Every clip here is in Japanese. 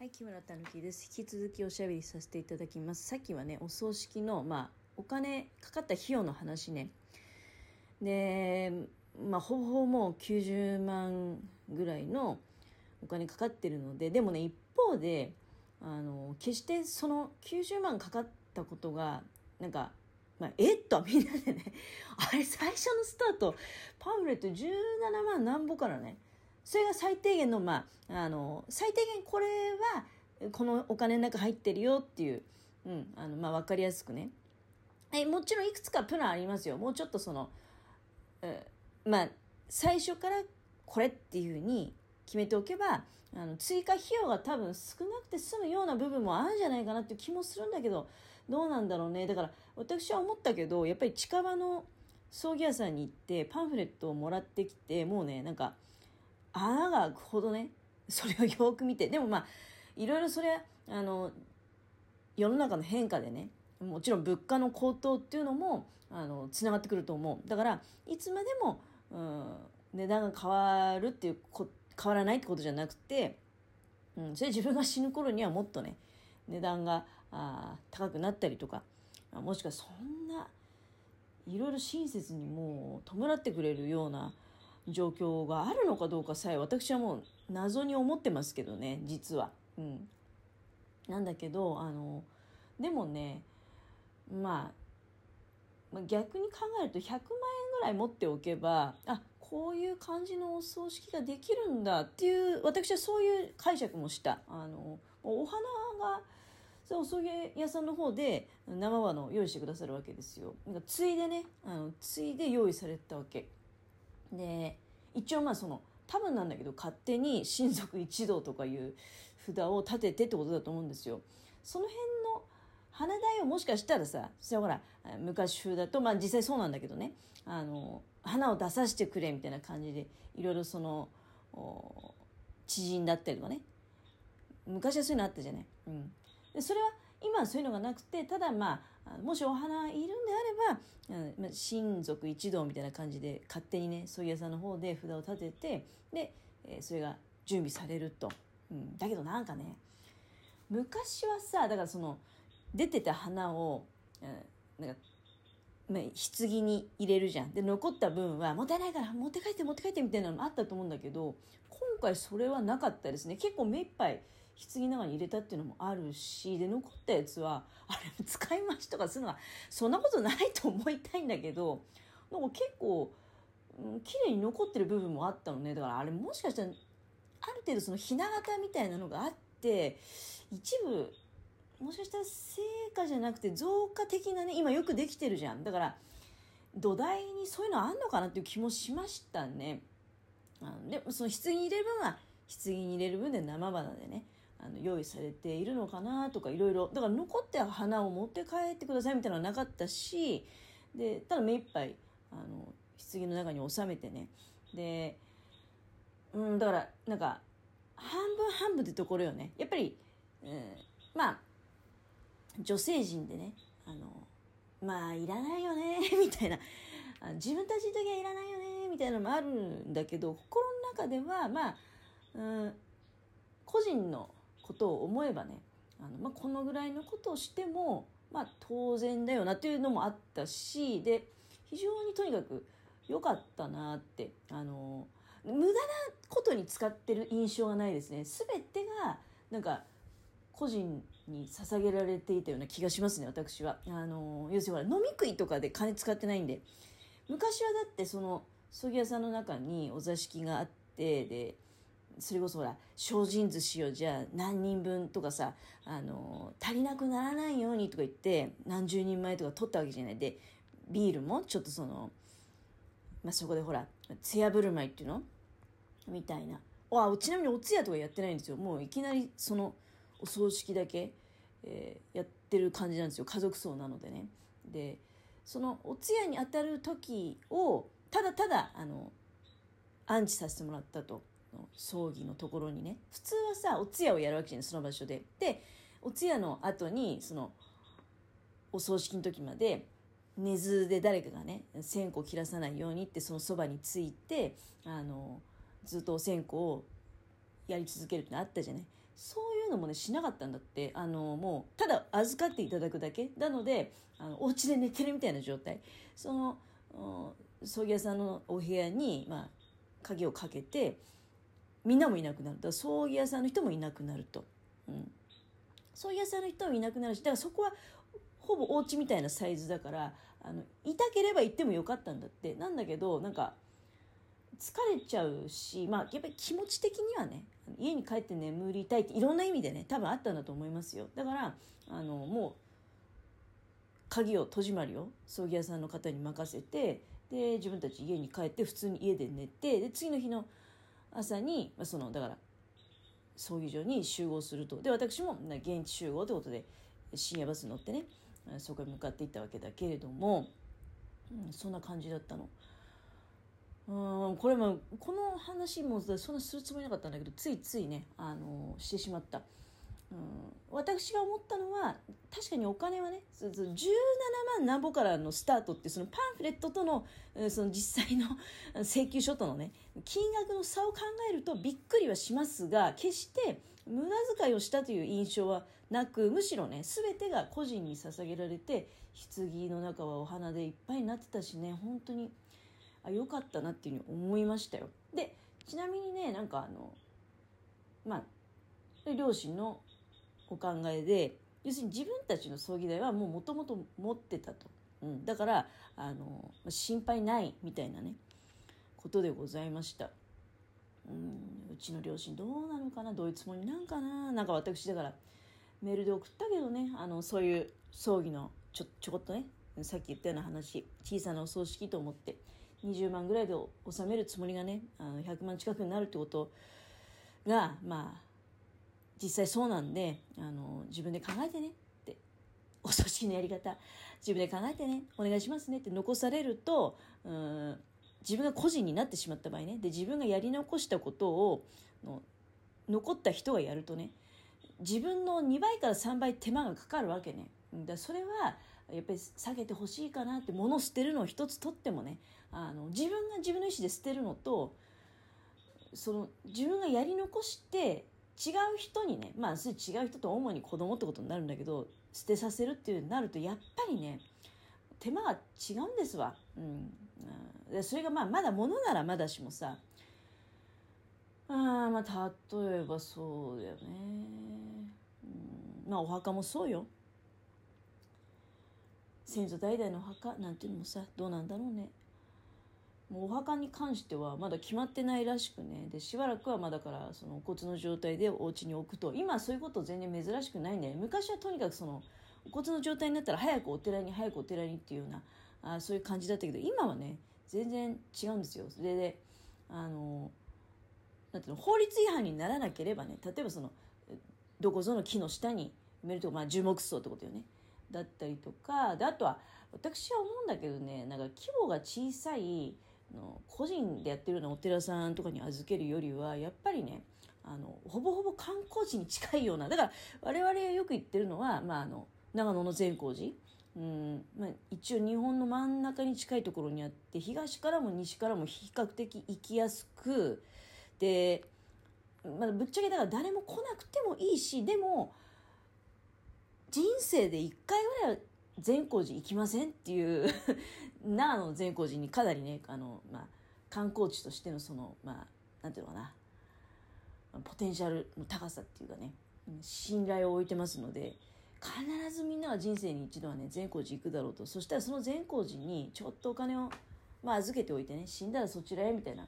はい、木村たぬきです。引き続きおしゃべりさせていただきます。さっきはね、お葬式の、まあ、お金かかった費用の話ね。で、まあ、ほぼほぼもう90万ぐらいのお金かかってるので、でもね、一方で、あの、決してその90万かかったことが、なんか、まあ、えっとみんなでね、あれ最初のスタート、パンフレット17万なんぼからね、それが最低限の、まあ、あの、最低限これは、このお金の中入ってるよっていう、うん、あの、まあ、わかりやすくね。え、もちろんいくつかプランありますよ。もうちょっとその、まあ、最初からこれっていうふうに決めておけば、あの、追加費用が多分少なくて済むような部分もあるんじゃないかなっていう気もするんだけど、どうなんだろうね。だから、私は思ったけど、やっぱり近場の葬儀屋さんに行ってパンフレットをもらってきて、もうね、なんか、穴が開くほどね、それをよく見て、でもまあ、いろいろそれ、あの、世の中の変化でね、もちろん物価の高騰っていうのも、あの、つながってくると思う。だから、いつまでも、うん、値段が変わるっていうこ、変わらないってことじゃなくて、うん、それ自分が死ぬ頃にはもっとね、値段があ高くなったりとか、もしくはそんな、いろいろ親切にもう弔ってくれるような、状況があるのかどうかさえ私はもう謎に思ってますけどね実は。うん、なんだけどあのでもね、まあ、まあ逆に考えると100万円ぐらい持っておけばあこういう感じのお葬式ができるんだっていう私はそういう解釈もした。あのお花がお葬儀屋さんの方で生花を用意してくださるわけですよ。なんかついでねあのついで用意されたわけ。で一応まあその多分なんだけど勝手に親族一同とかいう札を立ててってことだと思うんですよ。その辺の花代をもしかしたらさそれほら昔風だとまあ実際そうなんだけどねあの花を出させてくれみたいな感じでいろいろその知人だったりとかね昔はそういうのあったじゃない。うん、でそれは今はそういうのがなくてただまあもしお花いるんであれば、うん、親族一同みたいな感じで勝手にね葬儀屋さんの方で札を立ててで、えー、それが準備されると、うん、だけどなんかね昔はさだからその出てた花を、うん、なんかまあ、棺に入れるじゃん。で残った分はもったいないから持って帰って持って帰ってみたいなのもあったと思うんだけど今回それはなかったですね。結構目いっぱい棺の中に入れたっていうのもあるしで残ったやつはあれ使い回しとかするのはそんなことないと思いたいんだけど なんか結構、うん、綺麗に残ってる部分もあったのね。だからあれもしかしたらある程度そのひな形みたいなのがあって一部もしかしたら成果じゃなくて増加的なね今よくできてるじゃん。だから土台にそういうのあんのかなっていう気もしましたね。あのでその棺に入れる分は棺に入れる分で生花でね。あの用意されているのかなとかいろいろ。だから残って花を持って帰ってくださいみたいなのはなかったしでただ目いっぱいあの棺の中に収めてね。でうんだからなんか半分半分ってところよね。やっぱり、うん、まあ女性陣でねあのまあいらないよね みたいな。自分たちの時はいらないよねみたいなのもあるんだけど心の中ではまあ、うん、個人のことを思えばねあの、まあ、このぐらいのことをしても、まあ、当然だよなっていうのもあったしで非常にとにかく良かったなってあの無駄なことに使ってる印象がないですね。全てがなんか個人に捧げられていたような気がしますね私は。あの要するにほら飲み食いとかで金使ってないんで。昔はだってその葬儀屋さんの中にお座敷があってでそれこそほら精進寿司をじゃあ何人分とかさあの足りなくならないようにとか言って何十人前とか取ったわけじゃない。でビールもちょっとその、まあ、そこでほらつや振る舞いっていうの？みたいな。あちなみにお通夜とかやってないんですよ。もういきなりそのお葬式だけ、えー、やってる感じなんですよ。家族葬なのでね。でそのお通夜にあたる時をただただあの安置させてもらったと。葬儀のところにね普通はさお通夜をやるわけじゃないその場所で。でお通夜の後にそのお葬式の時まで寝ずで誰かがね線香を切らさないようにってそのそばについてあのずっとお線香をやり続けるってあったじゃない。そういうのもねしなかったんだって。あのもうただ預かっていただくだけ。なのであのお家で寝てるみたいな状態。その葬儀屋さんのお部屋に、まあ、鍵をかけてみんなもいなくなる。だから葬儀屋さんの人もいなくなると、うん、葬儀屋さんの人もいなくなるしだからそこはほぼお家みたいなサイズだからあのいたければ行ってもよかったんだって。なんだけどなんか疲れちゃうしまあやっぱり気持ち的にはね家に帰って眠りたいっていろんな意味でね多分あったんだと思いますよ。だからあのもう鍵を戸締まりを葬儀屋さんの方に任せてで自分たち家に帰って普通に家で寝てで次の日の朝に、まあ、そのだから葬儀場に集合するとで私も現地集合ということで深夜バスに乗ってねそこへ向かっていったわけだけれども、うん、そんな感じだったの。うんこれもこの話もそんなするつもりなかったんだけどついついねあのしてしまった。私が思ったのは確かにお金はね17万なんぼからのスタートってそのパンフレットとのその実際の請求書とのね金額の差を考えるとびっくりはしますが決して無駄遣いをしたという印象はなくむしろね全てが個人に捧げられて棺の中はお花でいっぱいになってたしね本当にあ良かったなっていうふうに思いましたよ。でちなみにねなんかあのまあ両親のお考えで要するに自分たちの葬儀代はもうもともと持ってたと、うん、だからあの心配ないみたいなねことでございました。うん、うちの両親どうなのかな？どういうつもりなんかな？なんか私だからメールで送ったけどね。あのそういう葬儀のちょちょこっとねさっき言ったような話。小さなお葬式と思って20万ぐらいで収めるつもりがねあの100万近くになるってことがまあ実際そうなんであの自分で考えてねってお葬式のやり方自分で考えてねお願いしますねって残されるとうん自分が個人になってしまった場合ね。で自分がやり残したことをの残った人がやるとね自分の2倍から3倍手間がかかるわけね。だそれはやっぱり下げてほしいかなって物を捨てるのを一つ取ってもねあの自分が自分の意思で捨てるのとその自分がやり残して違う人にねまあ違う人と主に子供ってことになるんだけど捨てさせるっていうなるとやっぱりね手間が違うんですわ。うん、でそれがまあまだ物ならまだしもさあまあ例えばそうだよね、うん、まあお墓もそうよ。先祖代々のお墓なんていうのもさどうなんだろうね。もうお墓に関してはまだ決まってないらしくね。でしばらくはまだからそのお骨の状態でお家に置くと。今そういうこと全然珍しくないんだよ昔はとにかくそのお骨の状態になったら早くお寺に早くお寺にっていうようなあそういう感じだったけど今はね全然違うんですよ。それであのなんていうの法律違反にならなければね例えばそのどこぞの木の下に埋めるとか、まあ、樹木葬ってことよね。だったりとかであとは私は思うんだけどねなんか規模が小さいの個人でやってるようなお寺さんとかに預けるよりはやっぱりねあのほぼほぼ観光地に近いようなだから我々がよく言ってるのは、まあ、あの長野の善光寺。うんまあ、一応日本の真ん中に近いところにあって東からも西からも比較的行きやすくで、まあ、ぶっちゃけだから誰も来なくてもいいしでも人生で1回ぐらいは善光寺行きませんっていう 長野の善光寺にかなりねあの、まあ、観光地としてのそのまあなんていうのかな。ポテンシャルの高さっていうかね。信頼を置いてますので必ずみんなは人生に一度はね善光寺行くだろうと。そしたらその善光寺にちょっとお金を、まあ、預けておいてね死んだらそちらへみたいな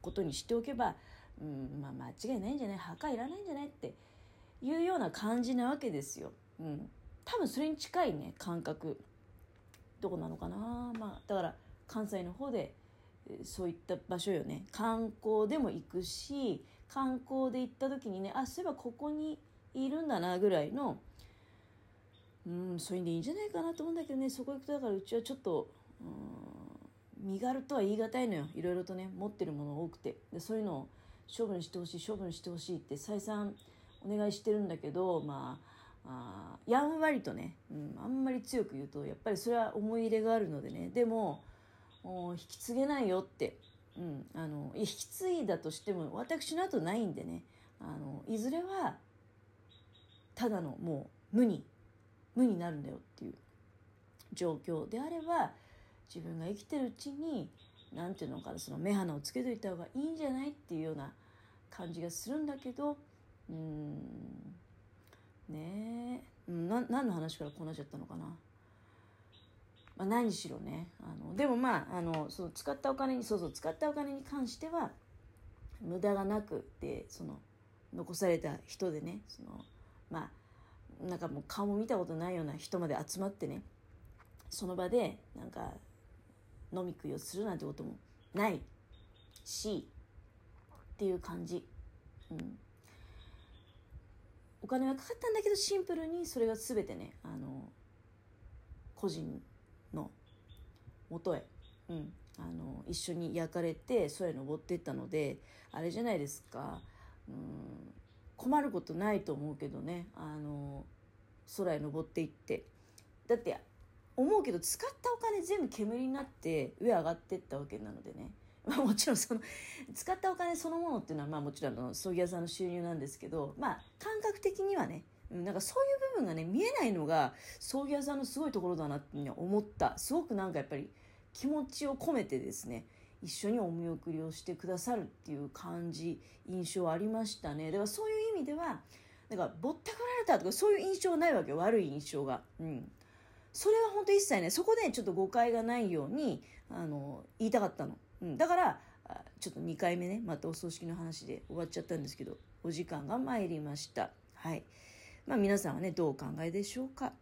ことにしておけば、うんまあ、間違いないんじゃない？墓いらないんじゃない？っていうような感じなわけですよ。うん、多分それに近いね感覚。どこなのかな？まあだから関西の方でそういった場所よね。観光でも行くし観光で行った時にねあそういえばここにいるんだなぐらいのうんそういうんでいいんじゃないかなと思うんだけどね。そこ行くとだからうちはちょっとうん身軽とは言い難いのよ。いろいろとね持ってるもの多くて。でそういうのを処分してほしい処分してほしいって再三お願いしてるんだけどまああやんわりとね、うん、あんまり強く言うとやっぱりそれは思い入れがあるのでね。でも引き継げないよって、うん、あの引き継いだとしても私の後ないんでね。あのいずれはただのもう無に無になるんだよっていう状況であれば自分が生きてるうちに何ていうのかなその目鼻をつけといた方がいいんじゃないっていうような感じがするんだけどうんねえ。な何の話からこうなっちゃったのかな。まあ、何しろねあのでもまああのその使ったお金にそうそう使ったお金に関しては無駄がなくでその残された人でねそのまあなんかもう顔も見たことないような人まで集まってねその場でなんか飲み食いをするなんてこともないしっていう感じ、うん、お金はかかったんだけどシンプルにそれが全てねあの個人のもとへ、うん、あの一緒に焼かれて空へ登っていったのであれじゃないですか、うん、困ることないと思うけどねあの空へ登っていって。だって思うけど使ったお金全部煙になって上上がってったわけなのでね、もちろんその使ったお金そのものっていうのはまあもちろんの葬儀屋さんの収入なんですけどまあ感覚的にはねなんかそういう部分がね見えないのが葬儀屋さんのすごいところだなって思った。すごくなんかやっぱり気持ちを込めてですね一緒にお見送りをしてくださるっていう感じ印象ありましたね。だからそういう意味ではなんかぼったくられたとかそういう印象ないわけ悪い印象が。うん。それは本当一切ねそこでちょっと誤解がないようにあの言いたかったの、うん、だからちょっと2回目ねまたお葬式の話で終わっちゃったんですけどお時間が参りました。はい。まあ皆さんはねどうお考えでしょうか？